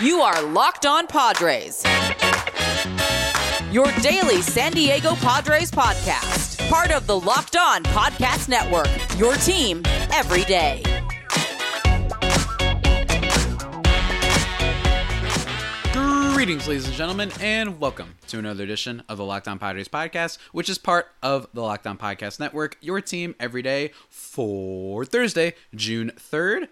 You are Locked On Padres. Your daily San Diego Padres podcast. Part of the Locked On Podcast Network. Your team every day. Greetings, ladies and gentlemen, and welcome to another edition of the Locked On Padres podcast, which is part of the Locked On Podcast Network, your team every day for Thursday, June 3rd.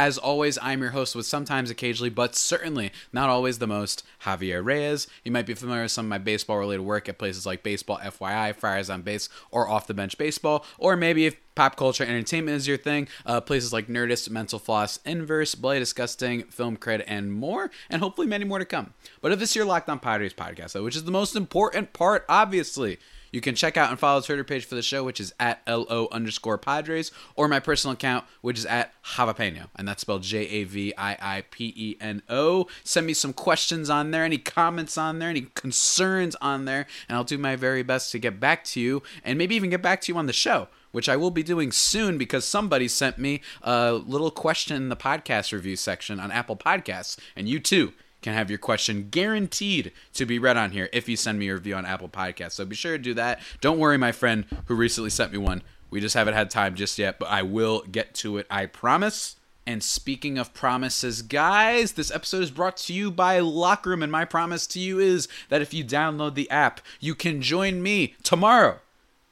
As always, I'm your host with sometimes, occasionally, but certainly not always the most, Javier Reyes. You might be familiar with some of my baseball related work at places like Baseball FYI, Friars on Base, or Off the Bench Baseball, or maybe if pop culture entertainment is your thing, uh, places like Nerdist, Mental Floss, Inverse, Bloody Disgusting, Film Cred, and more, and hopefully many more to come. But if this is your Locked On Padres podcast, though, which is the most important part, obviously, you can check out and follow the Twitter page for the show, which is at LO underscore Padres, or my personal account, which is at Javapeno, and that's spelled J A V I I P E N O. Send me some questions on there, any comments on there, any concerns on there, and I'll do my very best to get back to you, and maybe even get back to you on the show which I will be doing soon because somebody sent me a little question in the podcast review section on Apple Podcasts, and you too can have your question guaranteed to be read on here if you send me a review on Apple Podcasts. So be sure to do that. Don't worry, my friend who recently sent me one. We just haven't had time just yet, but I will get to it, I promise. And speaking of promises, guys, this episode is brought to you by Locker Room, and my promise to you is that if you download the app, you can join me tomorrow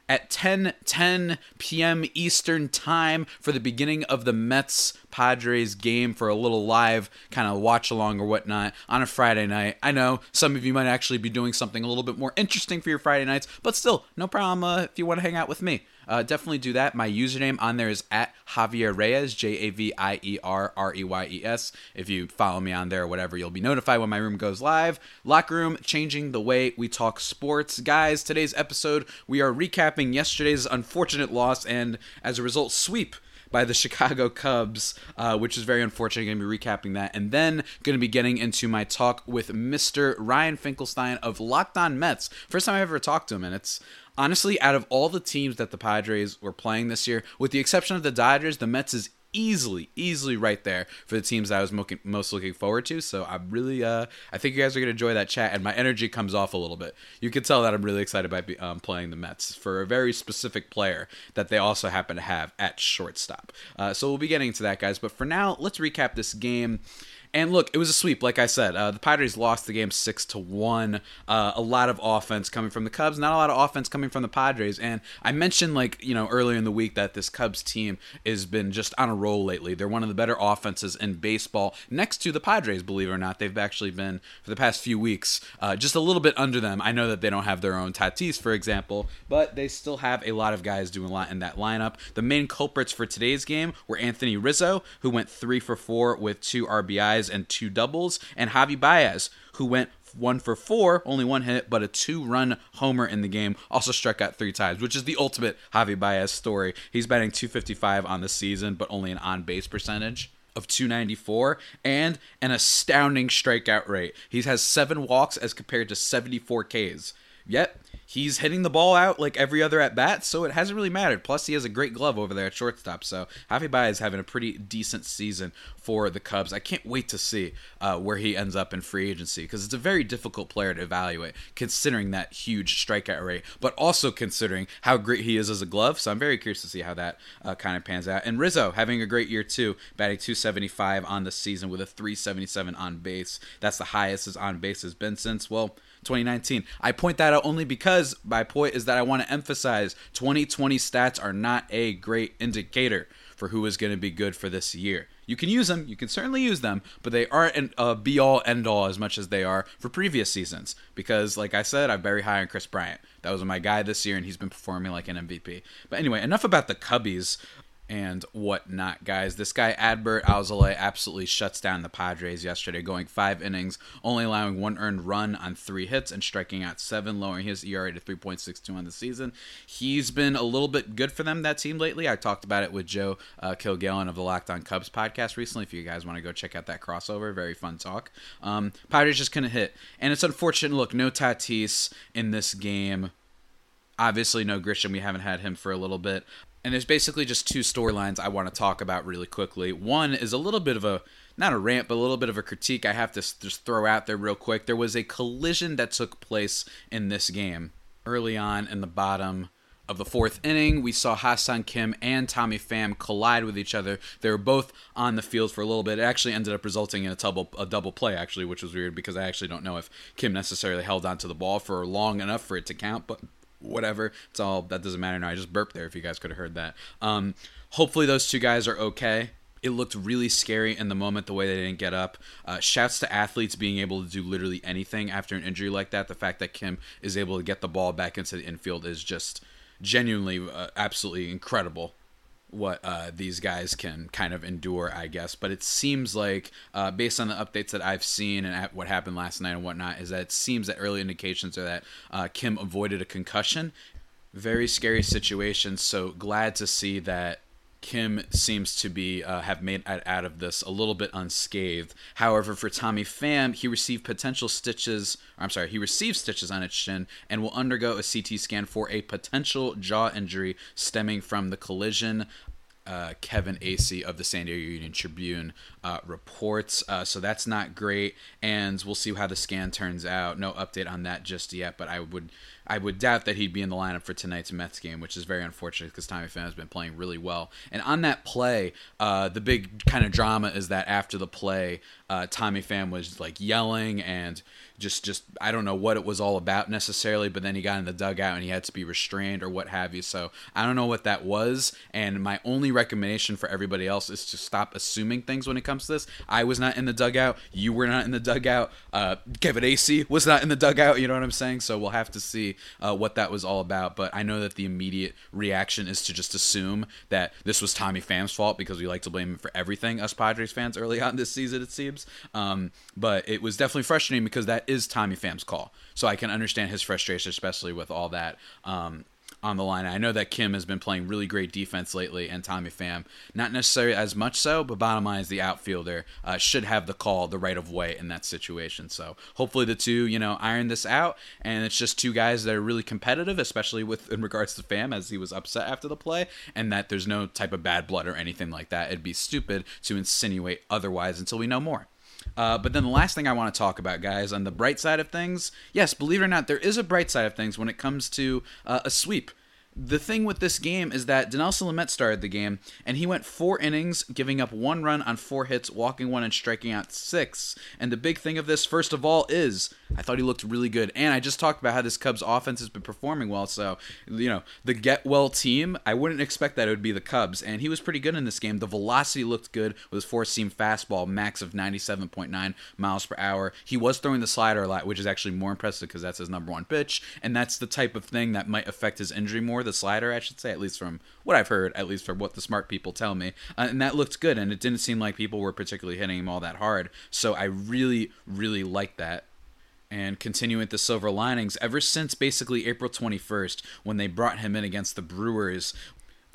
at 10 10 p.m. Eastern Time for the beginning of the Mets Padres game for a little live kind of watch along or whatnot on a Friday night. I know some of you might actually be doing something a little bit more interesting for your Friday nights, but still, no problem uh, if you want to hang out with me. Uh, definitely do that. My username on there is at Javier Reyes, J A V I E R R E Y E S. If you follow me on there or whatever, you'll be notified when my room goes live. Locker room, changing the way we talk sports. Guys, today's episode, we are recapping yesterday's unfortunate loss and, as a result, sweep by the Chicago Cubs, uh, which is very unfortunate. Going to be recapping that, and then going to be getting into my talk with Mr. Ryan Finkelstein of Locked On Mets. First time I ever talked to him, and it's honestly out of all the teams that the Padres were playing this year, with the exception of the Dodgers, the Mets is easily, easily right there for the teams I was most looking forward to. So I'm really, uh, I think you guys are gonna enjoy that chat, and my energy comes off a little bit. You can tell that I'm really excited by um, playing the Mets for a very specific player that they also happen to have at shortstop. Uh, so we'll be getting to that, guys. But for now, let's recap this game. And look, it was a sweep, like I said. Uh, the Padres lost the game six to one. Uh, a lot of offense coming from the Cubs, not a lot of offense coming from the Padres. And I mentioned, like you know, earlier in the week that this Cubs team has been just on a roll lately. They're one of the better offenses in baseball, next to the Padres. Believe it or not, they've actually been for the past few weeks uh, just a little bit under them. I know that they don't have their own Tatis, for example, but they still have a lot of guys doing a lot in that lineup. The main culprits for today's game were Anthony Rizzo, who went three for four with two RBIs and two doubles, and Javi Baez, who went one for four, only one hit, but a two run homer in the game. Also struck out three times, which is the ultimate Javi Baez story. He's batting 255 on the season, but only an on base percentage of 294 and an astounding strikeout rate. He has seven walks as compared to 74 Ks. Yet he's hitting the ball out like every other at bat, so it hasn't really mattered. Plus, he has a great glove over there at shortstop. So Javi Baez is having a pretty decent season for the Cubs. I can't wait to see uh, where he ends up in free agency because it's a very difficult player to evaluate, considering that huge strikeout rate, but also considering how great he is as a glove. So I'm very curious to see how that uh, kind of pans out. And Rizzo having a great year too, batting 275 on the season with a 377 on base. That's the highest his on base has been since well 2019. I point that out only because my point is that I want to emphasize 2020 stats are not a great indicator for who is going to be good for this year. You can use them, you can certainly use them, but they aren't a be all end all as much as they are for previous seasons. Because, like I said, I'm very high on Kris Bryant. That was my guy this year, and he's been performing like an MVP. But anyway, enough about the Cubbies and whatnot, guys. This guy Adbert Alzolay absolutely shuts down the Padres yesterday, going five innings, only allowing one earned run on three hits and striking out seven, lowering his ERA to 3.62 on the season. He's been a little bit good for them that team lately. I talked about it with Joe uh, Kilgallen of the Locked On Cubs podcast recently. If you guys want to go check out that crossover, very fun talk. Um, Padres just couldn't hit, and it's unfortunate. Look, no Tatis in this game. Obviously, no Grisham. We haven't had him for a little bit. And there's basically just two storylines I want to talk about really quickly. One is a little bit of a not a rant, but a little bit of a critique I have to just throw out there real quick. There was a collision that took place in this game early on in the bottom of the fourth inning, we saw Ha-Seong Kim and Tommy Pham collide with each other. They were both on the field for a little bit. It actually ended up resulting in a double a double play actually, which was weird because I actually don't know if Kim necessarily held onto the ball for long enough for it to count, but whatever. It's all that doesn't matter now. I just burped there if you guys could have heard that. Um, hopefully those two guys are okay it looked really scary in the moment the way they didn't get up. Uh, shouts to athletes being able to do literally anything after an injury like that. The fact that Kim is able to get the ball back into the infield is just genuinely uh, absolutely incredible what uh, these guys can kind of endure, I guess. But it seems like, uh, based on the updates that I've seen and what happened last night and whatnot, is that it seems that early indications are that uh, Kim avoided a concussion. Very scary situation. So glad to see that Kim seems to be uh, have made out of this a little bit unscathed. However, for Tommy Pham, he received potential stitches. I'm sorry, he received stitches on his shin and will undergo a CT scan for a potential jaw injury stemming from the collision. Uh, Kevin Acee of the San Diego Union Tribune uh, reports. Uh, so that's not great, and we'll see how the scan turns out. No update on that just yet, but I would I would doubt that he'd be in the lineup for tonight's Mets game, which is very unfortunate because Tommy Pham has been playing really well. And on that play, uh, the big kind of drama is that after the play, uh, Tommy Pham was like yelling and just just I don't know what it was all about necessarily, but then he got in the dugout and he had to be restrained or what have you. So I don't know what that was. And my only recommendation for everybody else is to stop assuming things when it comes to this. I was not in the dugout. You were not in the dugout. Uh, Kevin Acee was not in the dugout. You know what I'm saying? So we'll have to see uh, what that was all about. But I know that the immediate reaction is to just assume that this was Tommy Pham's fault because we like to blame him for everything, us Padres fans, early on this season, it seems. Um, but it was definitely frustrating because that is Tommy Pham's call. So I can understand his frustration, especially with all that. Um, on the line. I know that Kim has been playing really great defense lately, and Tommy Pham not necessarily as much so, but bottom line is the outfielder uh, should have the call, the right of way in that situation. So hopefully the two, you know, iron this out, and it's just two guys that are really competitive, especially with in regards to Pham as he was upset after the play, and that there's no type of bad blood or anything like that. It'd be stupid to insinuate otherwise until we know more. Uh, but then the last thing I want to talk about, guys, on the bright side of things, yes, believe it or not, there is a bright side of things when it comes to uh, a sweep the thing with this game is that Dinelson Lamet started the game, and he went four innings, giving up one run on four hits, walking one, and striking out six. And the big thing of this, first of all, is I thought he looked really good. And I just talked about how this Cubs offense has been performing well. So, you know, the get well team, I wouldn't expect that it would be the Cubs. And he was pretty good in this game. The velocity looked good with his four seam fastball, max of 97.9 miles per hour. He was throwing the slider a lot, which is actually more impressive because that's his number one pitch. And that's the type of thing that might affect his injury more the slider, I should say, at least from what I've heard, at least from what the smart people tell me. Uh, and that looked good, and it didn't seem like people were particularly hitting him all that hard. So I really, really like that and continuing with the silver linings ever since basically April 21st when they brought him in against the Brewers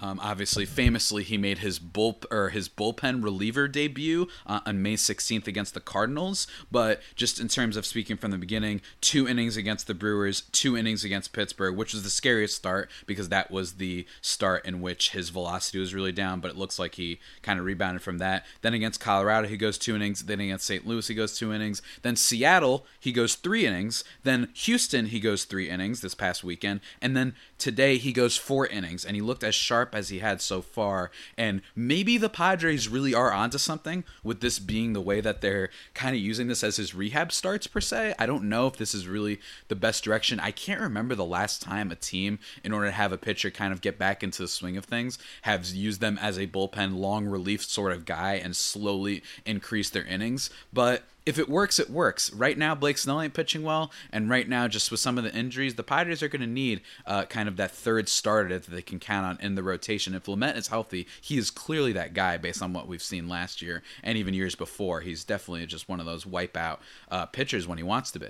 um, obviously, famously, he made his bull or his bullpen reliever debut uh, on May 16th against the Cardinals. But just in terms of speaking from the beginning, two innings against the Brewers, two innings against Pittsburgh, which was the scariest start because that was the start in which his velocity was really down. But it looks like he kind of rebounded from that. Then against Colorado, he goes two innings. Then against St. Louis, he goes two innings. Then Seattle, he goes three innings. Then Houston, he goes three innings this past weekend. And then today, he goes four innings, and he looked as sharp as he had so far. And maybe the Padres really are onto something with this being the way that they're kind of using this as his rehab starts, per se. I don't know if this is really the best direction. I can't remember the last time a team, in order to have a pitcher kind of get back into the swing of things, have used them as a bullpen long relief sort of guy and slowly increase their innings. But if it works, it works. Right now, Blake Snell ain't pitching well, and right now, just with some of the injuries, the Padres are going to need uh, kind of that third starter that they can count on in the rotation. If Lamet is healthy, he is clearly that guy based on what we've seen last year and even years before. He's definitely just one of those wipeout uh, pitchers when he wants to be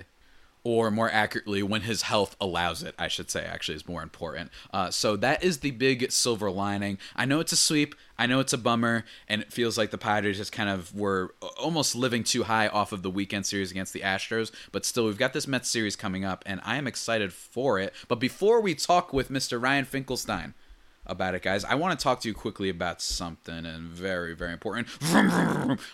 or more accurately, when his health allows it, I should say, actually, is more important. Uh, so that is the big silver lining. I know it's a sweep. I know it's a bummer, and it feels like the Padres just kind of were almost living too high off of the weekend series against the Astros. But still, we've got this Mets series coming up, and I am excited for it. But before we talk with Mr. Ryan Finkelstein, about it, guys. I want to talk to you quickly about something and very, very important.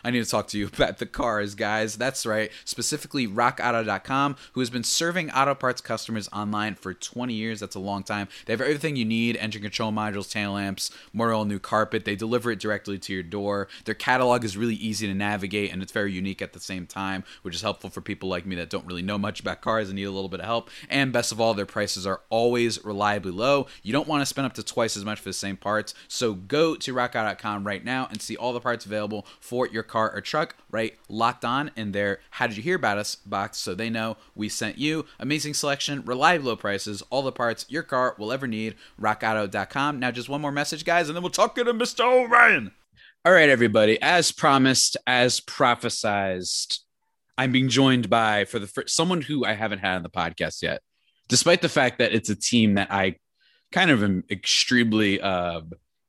I need to talk to you about the cars, guys. That's right. Specifically, rockauto.com, who has been serving auto parts customers online for 20 years. That's a long time. They have everything you need engine control modules, tail lamps, more oil, new carpet. They deliver it directly to your door. Their catalog is really easy to navigate and it's very unique at the same time, which is helpful for people like me that don't really know much about cars and need a little bit of help. And best of all, their prices are always reliably low. You don't want to spend up to twice as much for the same parts. So go to rockauto.com right now and see all the parts available for your car or truck, right? Locked on in their How Did You Hear About Us box so they know we sent you. Amazing selection, reliable low prices, all the parts your car will ever need. RockAuto.com. Now, just one more message, guys, and then we'll talk to Mr. O'Brien. All right, everybody. As promised, as prophesized, I'm being joined by for the first, someone who I haven't had on the podcast yet, despite the fact that it's a team that I kind of extremely uh,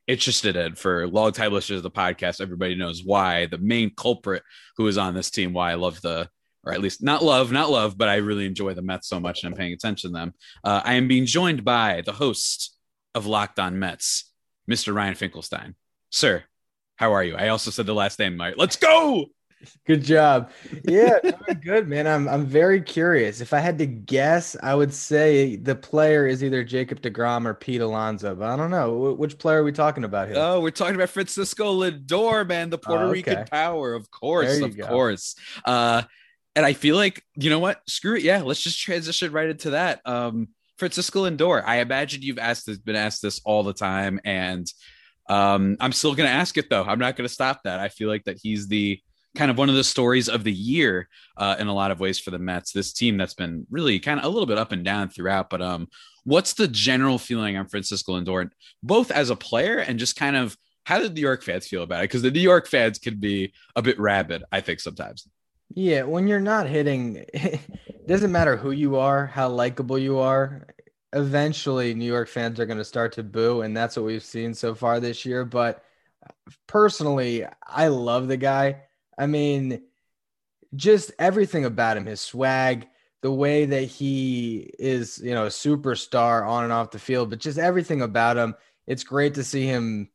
interested in for long time listeners of the podcast. Everybody knows why the main culprit who is on this team, why I love the, or at least not love, not love, but I really enjoy the Mets so much and I'm paying attention to them. Uh, I am being joined by the host of Locked On Mets, Mr. Ryan Finkelstein. Sir, how are you? I also said the last name, Mike. Let's go. Good job. Yeah, good, man. I'm I'm very curious. If I had to guess, I would say the player is either Jacob DeGrom or Pete Alonso, but I don't know. Which player are we talking about here? Oh, we're talking about Francisco Lindor, man, the Puerto oh, okay. Rican power, of course, of go. course. Uh, and I feel like, you know what? Screw it. Yeah, let's just transition right into that. Um, Francisco Lindor. I imagine you've asked this, been asked this all the time, and um, I'm still going to ask it though. I'm not going to stop that. I feel like that he's the kind of one of the stories of the year uh, in a lot of ways for the Mets. This team that's been really kind of a little bit up and down throughout. But um, what's the general feeling on Francisco Lindor, both as a player and just kind of how did New York fans feel about it? Because the New York fans can be a bit rabid, I think, sometimes. Yeah, when you're not hitting, it doesn't matter who you are, how likable you are. Eventually, New York fans are going to start to boo, and that's what we've seen so far this year. But personally, I love the guy. I mean, just everything about him, his swag, the way that he is, you know, a superstar on and off the field, but just everything about him. It's great to see him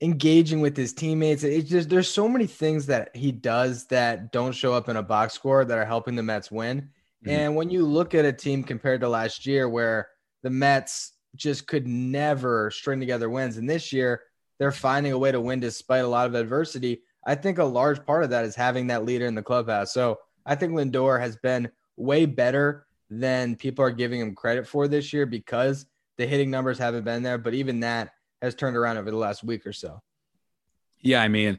engaging with his teammates. It's just there's so many things that he does that don't show up in a box score that are helping the Mets win. Mm-hmm. And when you look at a team compared to last year where the Mets just could never string together wins and this year they're finding a way to win despite a lot of adversity. I think a large part of that is having that leader in the clubhouse. So I think Lindor has been way better than people are giving him credit for this year because the hitting numbers haven't been there. But even that has turned around over the last week or so. Yeah, I mean,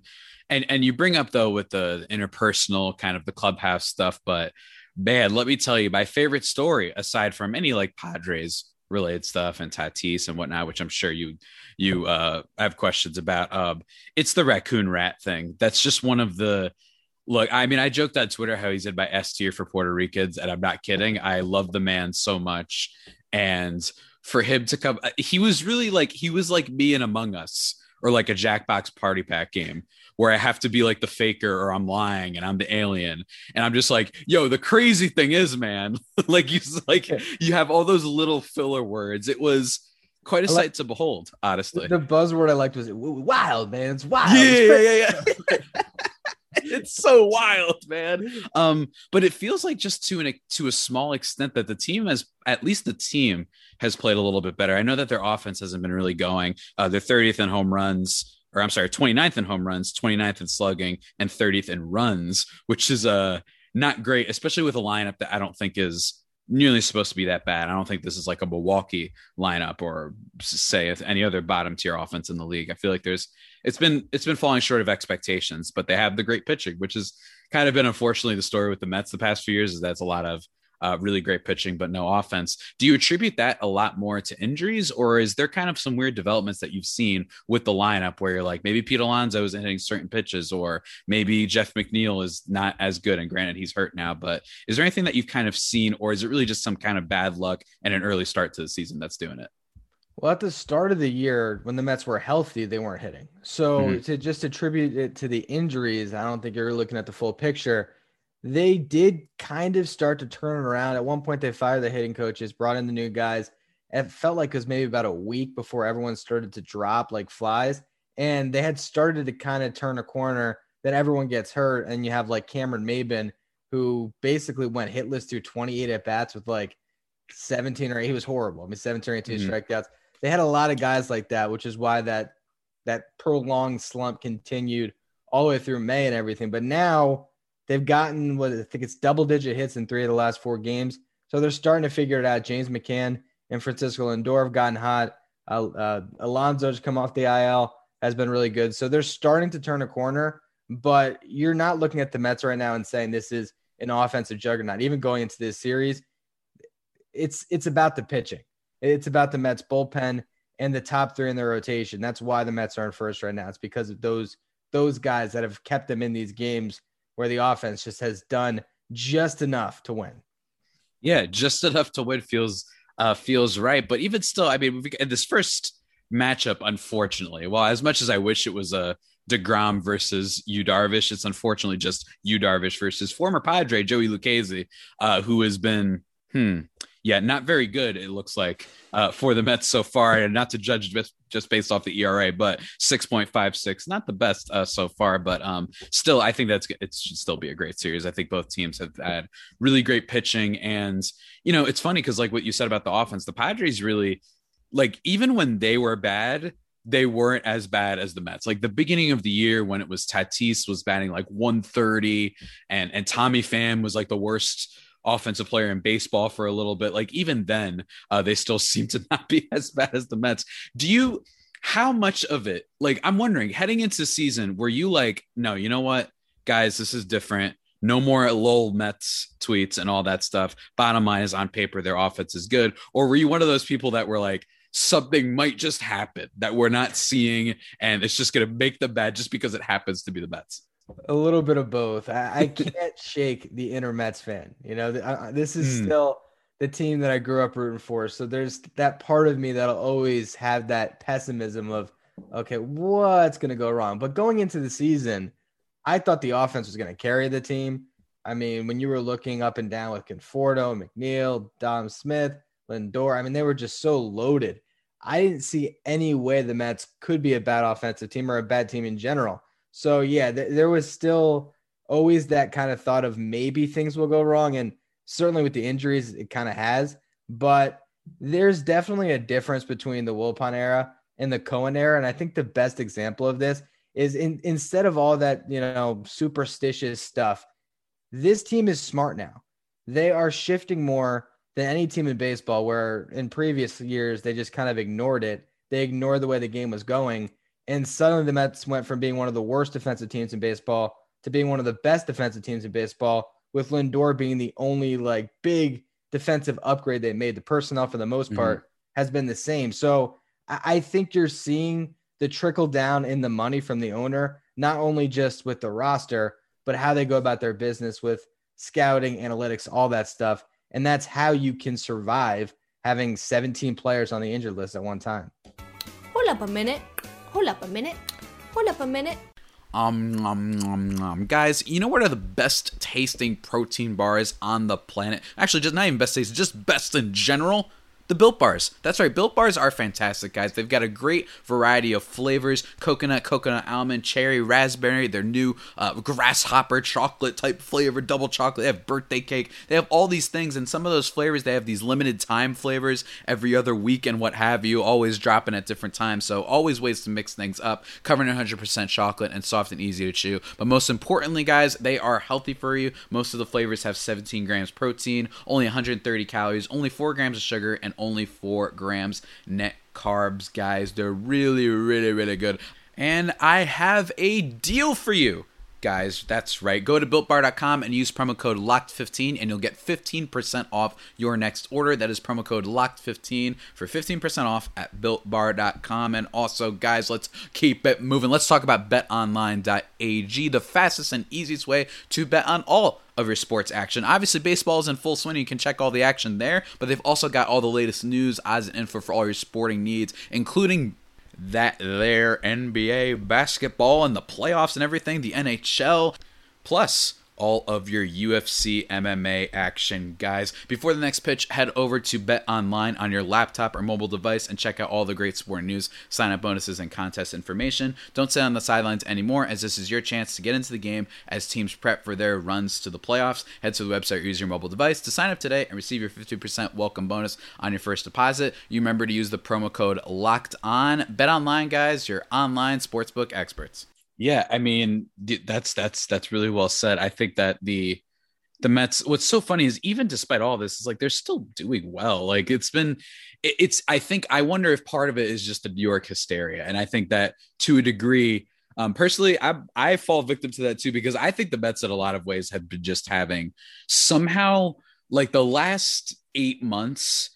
and and you bring up though with the interpersonal kind of the clubhouse stuff, but man, let me tell you, my favorite story aside from any like Padres related stuff and Tatis and whatnot, which I'm sure you you uh, have questions about. Um, it's the raccoon rat thing. That's just one of the look. I mean, I joked on Twitter how he's in my S tier for Puerto Ricans, and I'm not kidding. I love the man so much, and for him to come, uh, he was really like he was like me in Among Us or like a Jackbox Party Pack game where I have to be like the faker or I'm lying and I'm the alien. And I'm just like, yo, the crazy thing is, man, like you like you have all those little filler words. It was quite a sight to behold, honestly. The buzzword I liked was wild, man. It's wild. Yeah, it's yeah, yeah. it's so wild, man. Um, but it feels like just to an to a small extent that the team has at least the team has played a little bit better. I know that their offense hasn't been really going. Uh, they're 30th in home runs or I'm sorry, 29th in home runs, 29th in slugging, and 30th in runs, which is uh, not great, especially with a lineup that I don't think is nearly supposed to be that bad. I don't think this is like a Milwaukee lineup or say any other bottom tier offense in the league. I feel like there's it's been it's been falling short of expectations, but they have the great pitching, which has kind of been unfortunately the story with the Mets the past few years is that's a lot of uh, really great pitching, but no offense. Do you attribute that a lot more to injuries, or is there kind of some weird developments that you've seen with the lineup where you're like, maybe Pete Alonso is hitting certain pitches, or maybe Jeff McNeil is not as good? And granted, he's hurt now, but is there anything that you've kind of seen, or is it really just some kind of bad luck and an early start to the season that's doing it? Well, at the start of the year, when the Mets were healthy, they weren't hitting. So mm-hmm. to just attribute it to the injuries, I don't think you're looking at the full picture they did kind of start to turn it around. At one point, they fired the hitting coaches, brought in the new guys, it felt like it was maybe about a week before everyone started to drop like flies. And they had started to kind of turn a corner. Then everyone gets hurt, and you have like Cameron Maybin, who basically went hitless through 28 at bats with like 17 or he was horrible. I mean, 17 or 18 mm-hmm. strikeouts. They had a lot of guys like that, which is why that that prolonged slump continued all the way through May and everything. But now they've gotten what I think it's double digit hits in three of the last four games. So they're starting to figure it out. James McCann and Francisco Lindor have gotten hot. Uh, uh, Alonso's come off the IL, has been really good. So they're starting to turn a corner, but you're not looking at the Mets right now and saying this is an offensive juggernaut. Even going into this series, it's it's about the pitching. It's about the Mets bullpen and the top three in their rotation. That's why the Mets are in first right now. It's because of those those guys that have kept them in these games where the offense just has done just enough to win. Yeah, just enough to win feels uh, feels right. But even still, I mean, in this first matchup, unfortunately, well, as much as I wish it was a DeGrom versus Yu Darvish, it's unfortunately just Yu Darvish versus former Padre Joey Lucchesi, uh, who has been hmm, yeah, not very good. It looks like uh, for the Mets so far, and not to judge just, just based off the ERA, but six point five six, not the best uh, so far, but um, still, I think that's it should still be a great series. I think both teams have had really great pitching, and you know, it's funny because like what you said about the offense, the Padres really like even when they were bad, they weren't as bad as the Mets. Like the beginning of the year when it was Tatis was batting like 130 and and Tommy Pham was like the worst offensive player in baseball for a little bit. Like even then, uh, they still seem to not be as bad as the Mets. Do you? How much of it? Like I'm wondering, heading into season, were you like, no, you know what, guys, this is different. No more lol Mets tweets and all that stuff. Bottom line is, on paper, their offense is good. Or were you one of those people that were like, something might just happen that we're not seeing, and it's just going to make them bad just because it happens to be the Mets? A little bit of both. I, I can't shake the inner Mets fan. You know, I, this is mm. still the team that I grew up rooting for. So there's that part of me that'll always have that pessimism of, okay, what's going to go wrong? But going into the season, I thought the offense was going to carry the team. I mean, when you were looking up and down with Conforto, McNeil, Dom Smith, Lindor, I mean, they were just so loaded. I didn't see any way the Mets could be a bad offensive team or a bad team in general. So yeah, th- there was still always that kind of thought of maybe things will go wrong, and certainly with the injuries, it kind of has. But there's definitely a difference between the Wilpon era and the Cohen era, and I think the best example of this is in, instead of all that you know superstitious stuff, this team is smart now. They are shifting more than any team in baseball, where in previous years they just kind of ignored it. They ignored the way the game was going and suddenly the Mets went from being one of the worst defensive teams in baseball to being one of the best defensive teams in baseball, with Lindor being the only like big defensive upgrade they made. The personnel, for the most mm-hmm. part, mm-hmm. has been the same. So I think you're seeing the trickle down in the money from the owner, not only just with the roster, but how they go about their business with scouting, analytics, all that stuff. And that's how you can survive having 17 players on the injured list at one time. Hold up a minute. Hold up a minute. Hold up a minute. Um, um, um, um, guys, you know what are the best tasting protein bars on the planet? Actually, just not even best tasting, just best in general the Built Bars. That's right, Built Bars are fantastic, guys. They've got a great variety of flavors coconut, coconut almond, cherry, raspberry, their new uh, grasshopper chocolate type flavor, double chocolate. They have birthday cake. They have all these things, and some of those flavors, they have these limited time flavors every other week and what have you, always dropping at different times. So, always ways to mix things up, covering 100% chocolate and soft and easy to chew. But most importantly, guys, they are healthy for you. Most of the flavors have 17 grams protein, only 130 calories, only 4 grams of sugar, and only 4 grams net carbs, guys. They're really, really, really good. And I have a deal for you guys. That's right. Go to builtbar.com and use promo code LOCKED15 and you'll get 15% off your next order. That is promo code LOCKED15 for 15% off at builtbar.com. And also, guys, let's keep it moving. Let's talk about betonline.ag, the fastest and easiest way to bet on all of your sports action. Obviously, baseball is in full swing. You can check all the action there, but they've also got all the latest news, odds, and info for all your sporting needs, including that there NBA basketball and the playoffs and everything, the NHL, plus all of your UFC MMA action, guys. Before the next pitch, head over to Bet Online on your laptop or mobile device and check out all the great sport news, sign up bonuses, and contest information. Don't sit on the sidelines anymore, as this is your chance to get into the game as teams prep for their runs to the playoffs. Head to the website or use your mobile device to sign up today and receive your 50% welcome bonus on your first deposit. You remember to use the promo code LOCKED ON. Bet Online, guys, your online sportsbook experts. Yeah, I mean that's that's that's really well said. I think that the the Mets. What's so funny is even despite all this, is like they're still doing well. Like it's been, it's. I think I wonder if part of it is just the New York hysteria, and I think that to a degree, um, personally, I I fall victim to that too because I think the Mets in a lot of ways have been just having somehow like the last eight months.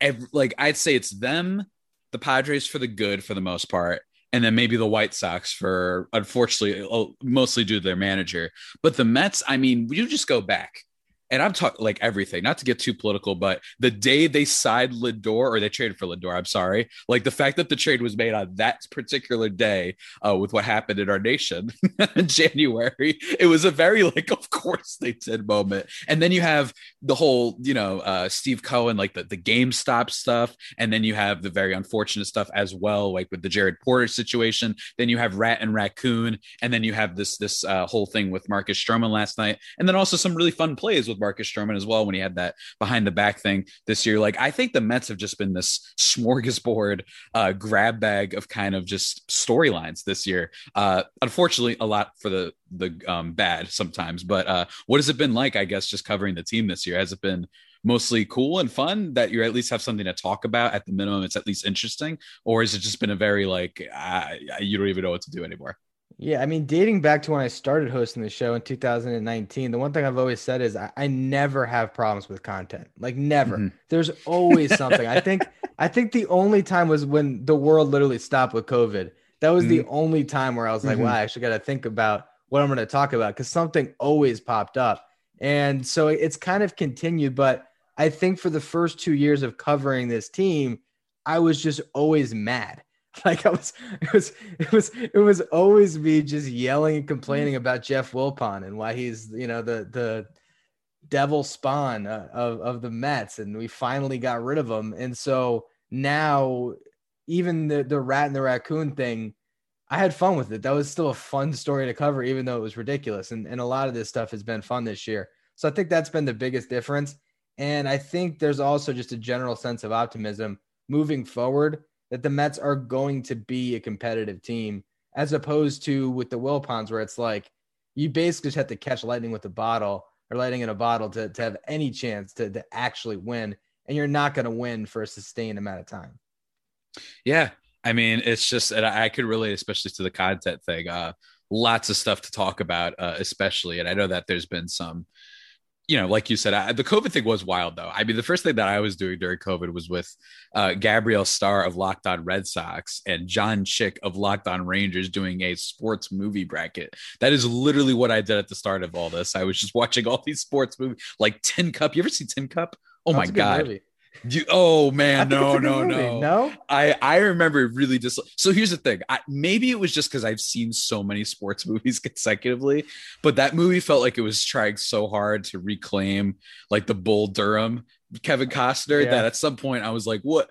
Every, like I'd say it's them, the Padres for the good for the most part, and then maybe the White Sox for unfortunately oh, mostly due to their manager. But the Mets, I mean, you just go back and I'm talking like everything, not to get too political, but the day they signed Lindor or they traded for Lindor, I'm sorry, like the fact that the trade was made on that particular day uh, with what happened in our nation in January, it was a very like, of course they did moment. And then you have the whole, you know, uh, Steve Cohen, like the, the GameStop stuff. And then you have the very unfortunate stuff as well, like with the Jared Porter situation. Then you have Rat and Raccoon. And then you have this, this uh, whole thing with Marcus Stroman last night. And then also some really fun plays with Marcus Stroman as well when he had that behind the back thing this year. Like I think the Mets have just been this smorgasbord uh, grab bag of kind of just storylines this year. Uh, unfortunately, a lot for the the um, bad sometimes. But uh, what has it been like? I guess just covering the team this year has it been mostly cool and fun that you at least have something to talk about at the minimum it's at least interesting or has it just been a very like uh, you don't even know what to do anymore yeah, I mean, dating back to when I started hosting the show in 2019, the one thing I've always said is I, I never have problems with content. Like never. Mm-hmm. There's always something. I think I think the only time was when the world literally stopped with COVID. That was mm-hmm. the only time where I was like, mm-hmm. wow, I actually got to think about what I'm going to talk about because something always popped up. And so it's kind of continued. But I think for the first two years of covering this team, I was just always mad Like I was, it was, it was, it was always me just yelling and complaining about Jeff Wilpon and why he's, you know, the the devil spawn uh, of of the Mets, and we finally got rid of him. And so now, even the the rat and the raccoon thing, I had fun with it. That was still a fun story to cover, even though it was ridiculous. And and a lot of this stuff has been fun this year. So I think that's been the biggest difference. And I think there's also just a general sense of optimism moving forward that the Mets are going to be a competitive team, as opposed to with the Wilpons, where it's like you basically just have to catch lightning with a bottle or lightning in a bottle to, to have any chance to, to actually win. And you're not going to win for a sustained amount of time. Yeah. I mean, it's just, I could relate, especially to the content thing. Uh, lots of stuff to talk about, uh, especially. And I know that there's been some you know, like you said, I, the COVID thing was wild though. I mean, the first thing that I was doing during COVID was with uh, Gabrielle Starr of Locked On Red Sox and John Chick of Locked On Rangers doing a sports movie bracket. That is literally what I did at the start of all this. I was just watching all these sports movies, like Tin Cup. You ever see Tin Cup? Oh That's my god! Movie. You, oh man, no, no, no, no. I I remember really just. So here's the thing. I, maybe it was just because I've seen so many sports movies consecutively, but that movie felt like it was trying so hard to reclaim like the Bull Durham Kevin Costner yeah. that at some point I was like, what?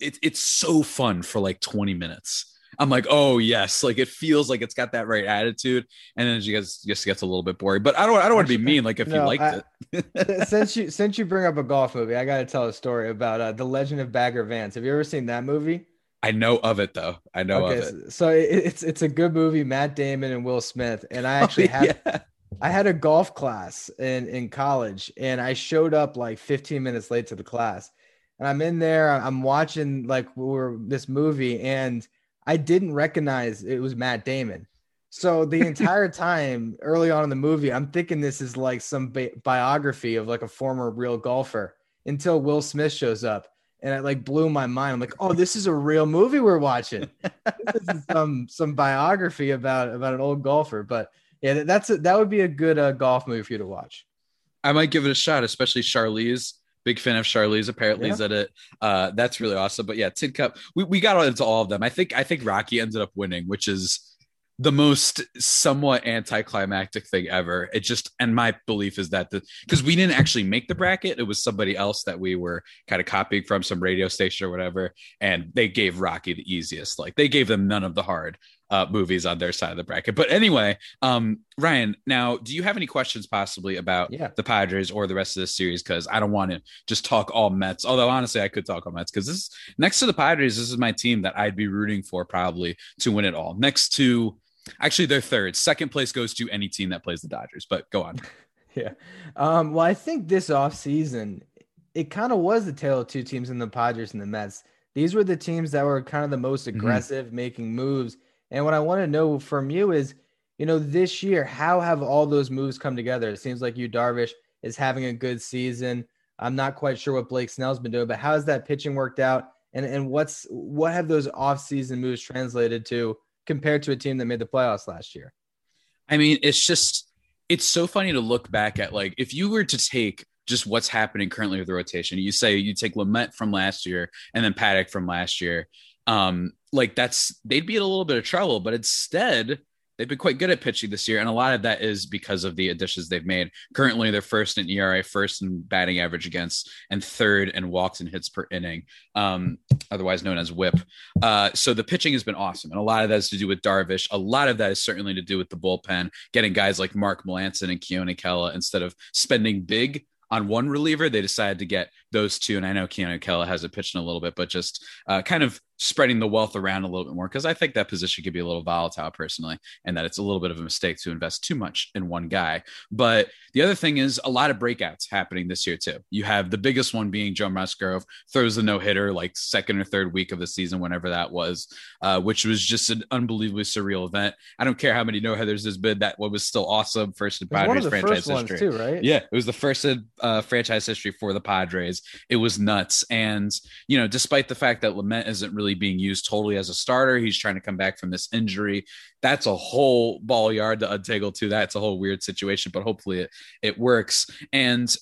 It, it's so fun for like 20 minutes I'm like, oh yes, like it feels like it's got that right attitude, and then it just just gets a little bit boring. But I don't I don't want to be mean. Like if no, you liked I, it, since you since you bring up a golf movie, I got to tell a story about uh, the Legend of Bagger Vance. Have you ever seen that movie? I know of it though. I know okay, of it. So it's it's a good movie. Matt Damon and Will Smith, and I oh, actually oh, had yeah. I had a golf class in in college, and I showed up like 15 minutes late to the class, and I'm in there. I'm watching like we're this movie, and I didn't recognize it was Matt Damon. So the entire time early on in the movie, I'm thinking this is like some bi- biography of like a former real golfer until Will Smith shows up. And it like blew my mind. I'm like, oh, this is a real movie we're watching. this is some some biography about about an old golfer. But yeah, that's a, that would be a good uh, golf movie for you to watch. I might give it a shot, especially Charlize Big fan of Charlize. Apparently, yeah. is at it. Uh, that's really awesome. But yeah, Tin Cup. We, we got into all of them. I think I think Rocky ended up winning, which is the most somewhat anticlimactic thing ever. It just, and my belief is that because we didn't actually make the bracket, it was somebody else that we were kind of copying from some radio station or whatever, and they gave Rocky the easiest. Like they gave them none of the hard uh, movies on their side of the bracket. But anyway, um, Ryan, now do you have any questions possibly about Yeah. the Padres or the rest of this series? Because I don't want to just talk all Mets. Although honestly, I could talk all Mets because this next to the Padres, this is my team that I'd be rooting for probably to win it all. Next to actually they're third. Second place goes to any team that plays the Dodgers. But go on. Yeah. Um, well, I think this offseason, it kind of was the tale of two teams in the Padres and the Mets. These were the teams that were kind of the most aggressive, making moves. And what I want to know from you is, you know, this year, how have all those moves come together? It seems like Yu Darvish, is having a good season. I'm not quite sure what Blake Snell's been doing, but how has that pitching worked out? And and what's what have those offseason moves translated to compared to a team that made the playoffs last year? I mean, it's just it's so funny to look back at like if you were to take just what's happening currently with the rotation, you say you take Lamet from last year and then Paddack from last year. Um, like that's they'd be in a little bit of trouble, but instead they've been quite good at pitching this year, and a lot of that is because of the additions they've made. Currently, they're first in ERA, first in batting average against, and third in walks and hits per inning, um, otherwise known as WHIP. Uh, so the pitching has been awesome, and a lot of that is to do with Darvish. A lot of that is certainly to do with the bullpen, getting guys like Mark Melancon and Keone Kela instead of spending big on one reliever, they decided to get those two. And I know Keone Kela hasn't pitched in a little bit, but just uh, kind of spreading the wealth around a little bit more because I think that position could be a little volatile personally, and that it's a little bit of a mistake to invest too much in one guy. But the other thing is a lot of breakouts happening this year too. You have the biggest one being Joe Musgrove throws the no hitter like second or third week of the season, whenever that was, uh, which was just an unbelievably surreal event. I don't care how many no hitters there's been. That one was still awesome. First in It was one of Padres franchise history. too, right? Yeah, it was the first in uh, franchise history for the Padres. It was nuts, and you know, despite the fact that Lamet isn't really being used totally as a starter, he's trying to come back from this injury. That's a whole ball yard to untangle to. That's a whole weird situation, but hopefully it it works. And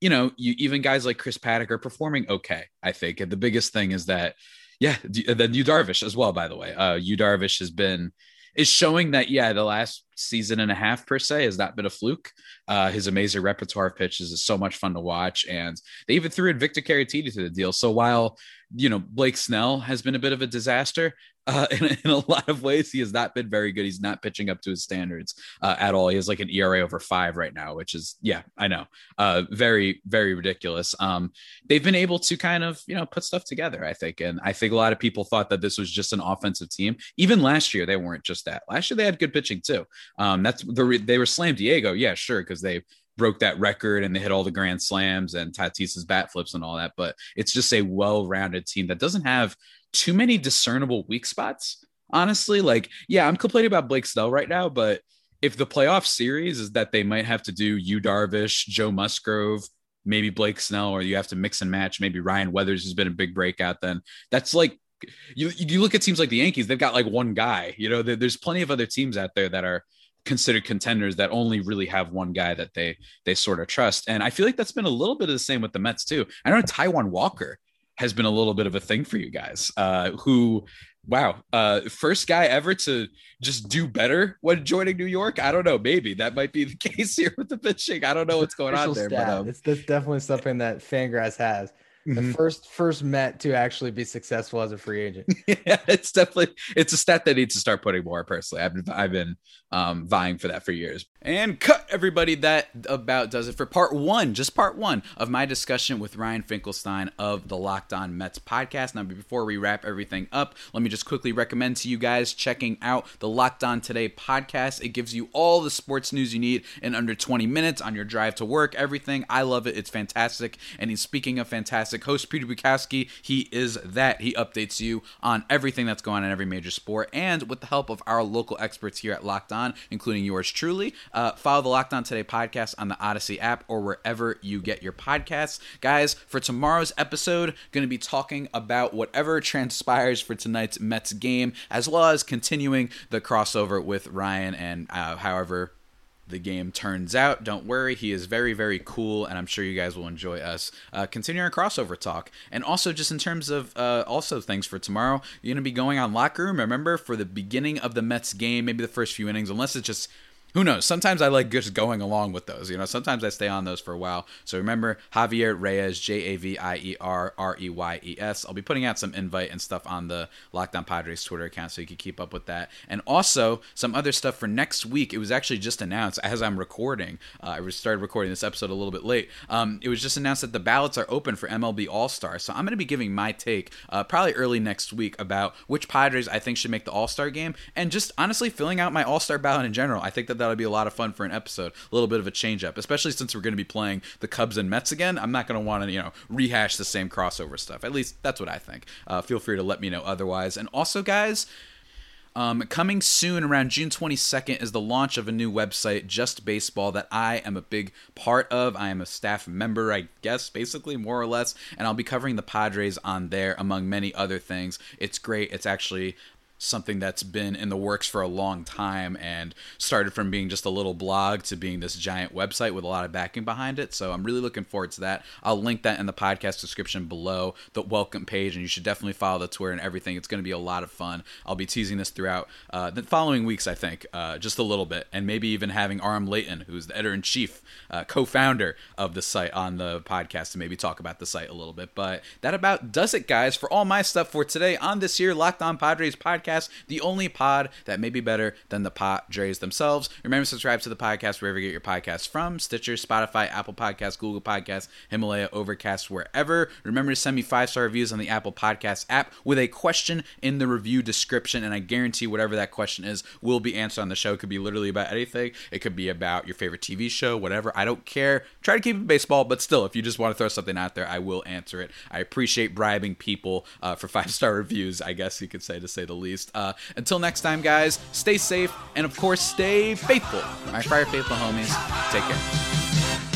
you know, you even guys like Chris Paddack are performing okay. I think, and the biggest thing is that, yeah, then Yu Darvish as well. By the way, uh, Yu Darvish has been is showing that yeah, the last season and a half per se has not been a fluke. Uh, his amazing repertoire of pitches is so much fun to watch, and they even threw in Victor Caratini to the deal. So while you know Blake Snell has been a bit of a disaster uh, in, in a lot of ways, he has not been very good. He's not pitching up to his standards uh, at all. He has like an ERA over five right now, which is yeah, I know, uh, very very ridiculous. Um, they've been able to kind of you know put stuff together, I think, and I think a lot of people thought that this was just an offensive team. Even last year, they weren't just that. Last year they had good pitching too. Um, that's the re- they were slam Diego, yeah, sure, because they broke that record and they hit all the grand slams and Tatis's bat flips and all that. But it's just a well-rounded team that doesn't have too many discernible weak spots. Honestly, like yeah, I'm complaining about Blake Snell right now, but if the playoff series is that they might have to do Yu Darvish, Joe Musgrove, maybe Blake Snell, or you have to mix and match. Maybe Ryan Weathers has been a big breakout. Then that's like you you look at teams like the Yankees, they've got like one guy. You know, there, there's plenty of other teams out there that are considered contenders that only really have one guy that they they sort of trust. And I feel like that's been a little bit of the same with the Mets too. I know Taijuan Walker has been a little bit of a thing for you guys. Uh, who, wow, uh, first guy ever to just do better when joining New York. I don't know, maybe that might be the case here with the pitching. I don't know what's going on there, stat. but um, it's that's definitely something that Fangraphs has. The mhm. first first Met to actually be successful as a free agent. yeah, it's definitely it's a stat that needs to start putting more. Personally, I've been I've been um, vying for that for years. And cut everybody. That about does it for part one, just part one of my discussion with Ryan Finkelstein of the Locked On Mets podcast. Now, before we wrap everything up, let me just quickly recommend to you guys checking out the Locked On Today podcast. It gives you all the sports news you need in under 20 minutes on your drive to work, everything. I love it. It's fantastic. And speaking of fantastic host, Peter Bukowski. He is that. He updates you on everything that's going on in every major sport. And with the help of our local experts here at Locked On, including yours truly, uh, follow the Locked On Today podcast on the Odyssey app or wherever you get your podcasts. Guys, for tomorrow's episode, going to be talking about whatever transpires for tonight's Mets game, as well as continuing the crossover with Ryan and uh, however the game turns out. Don't worry, he is very, very cool, and I'm sure you guys will enjoy us uh, continuing our crossover talk. And also, just in terms of uh, also things for tomorrow, you're going to be going on locker room. Remember, for the beginning of the Mets game, maybe the first few innings, unless it's just who knows? Sometimes I like just going along with those. You know, sometimes I stay on those for a while. So remember Javier Reyes, J A V I E R R E Y E S. I'll be putting out some invite and stuff on the Locked On Padres Twitter account so you can keep up with that. And also some other stuff for next week. It was actually just announced as I'm recording. Uh, I started recording this episode a little bit late. Um, it was just announced that the ballots are open for MLB All Star. So I'm going to be giving my take uh, probably early next week about which Padres I think should make the All Star game and just honestly filling out my All Star ballot in general. I think that that'll be a lot of fun for an episode, a little bit of a change up, especially since we're going to be playing the Cubs and Mets again. I'm not going to want to, you know, rehash the same crossover stuff. At least that's what I think. Uh, feel free to let me know otherwise. And also, guys, um, coming soon around June 22nd is the launch of a new website, Just Baseball, that I am a big part of. I am a staff member, I guess, basically, more or less, and I'll be covering the Padres on there, among many other things. It's great. It's actually something that's been in the works for a long time and started from being just a little blog to being this giant website with a lot of backing behind it. So I'm really looking forward to that. I'll link that in the podcast description below the welcome page, and you should definitely follow the Twitter and everything. It's going to be a lot of fun. I'll be teasing this throughout uh, the following weeks, I think, uh, just a little bit, and maybe even having Aram Leighton, who's the editor in chief, uh, co founder of the site, on the podcast to maybe talk about the site a little bit. But that about does it, guys, for all my stuff for today on this year Locked On Padres podcast podcast, the only pod that may be better than the Padres themselves. Remember to subscribe to the podcast wherever you get your podcasts from Stitcher, Spotify, Apple Podcasts, Google Podcasts, Himalaya, Overcast, wherever. Remember to send me five star reviews on the Apple Podcast app with a question in the review description, and I guarantee whatever that question is will be answered on the show. It could be literally about anything, it could be about your favorite TV show, whatever. I don't care. Try to keep it baseball, but still, if you just want to throw something out there, I will answer it. I appreciate bribing people uh, for five star reviews, I guess you could say, to say the least. Uh, until next time, guys, stay safe and of course, stay faithful. My Friar Faithful homies, take care.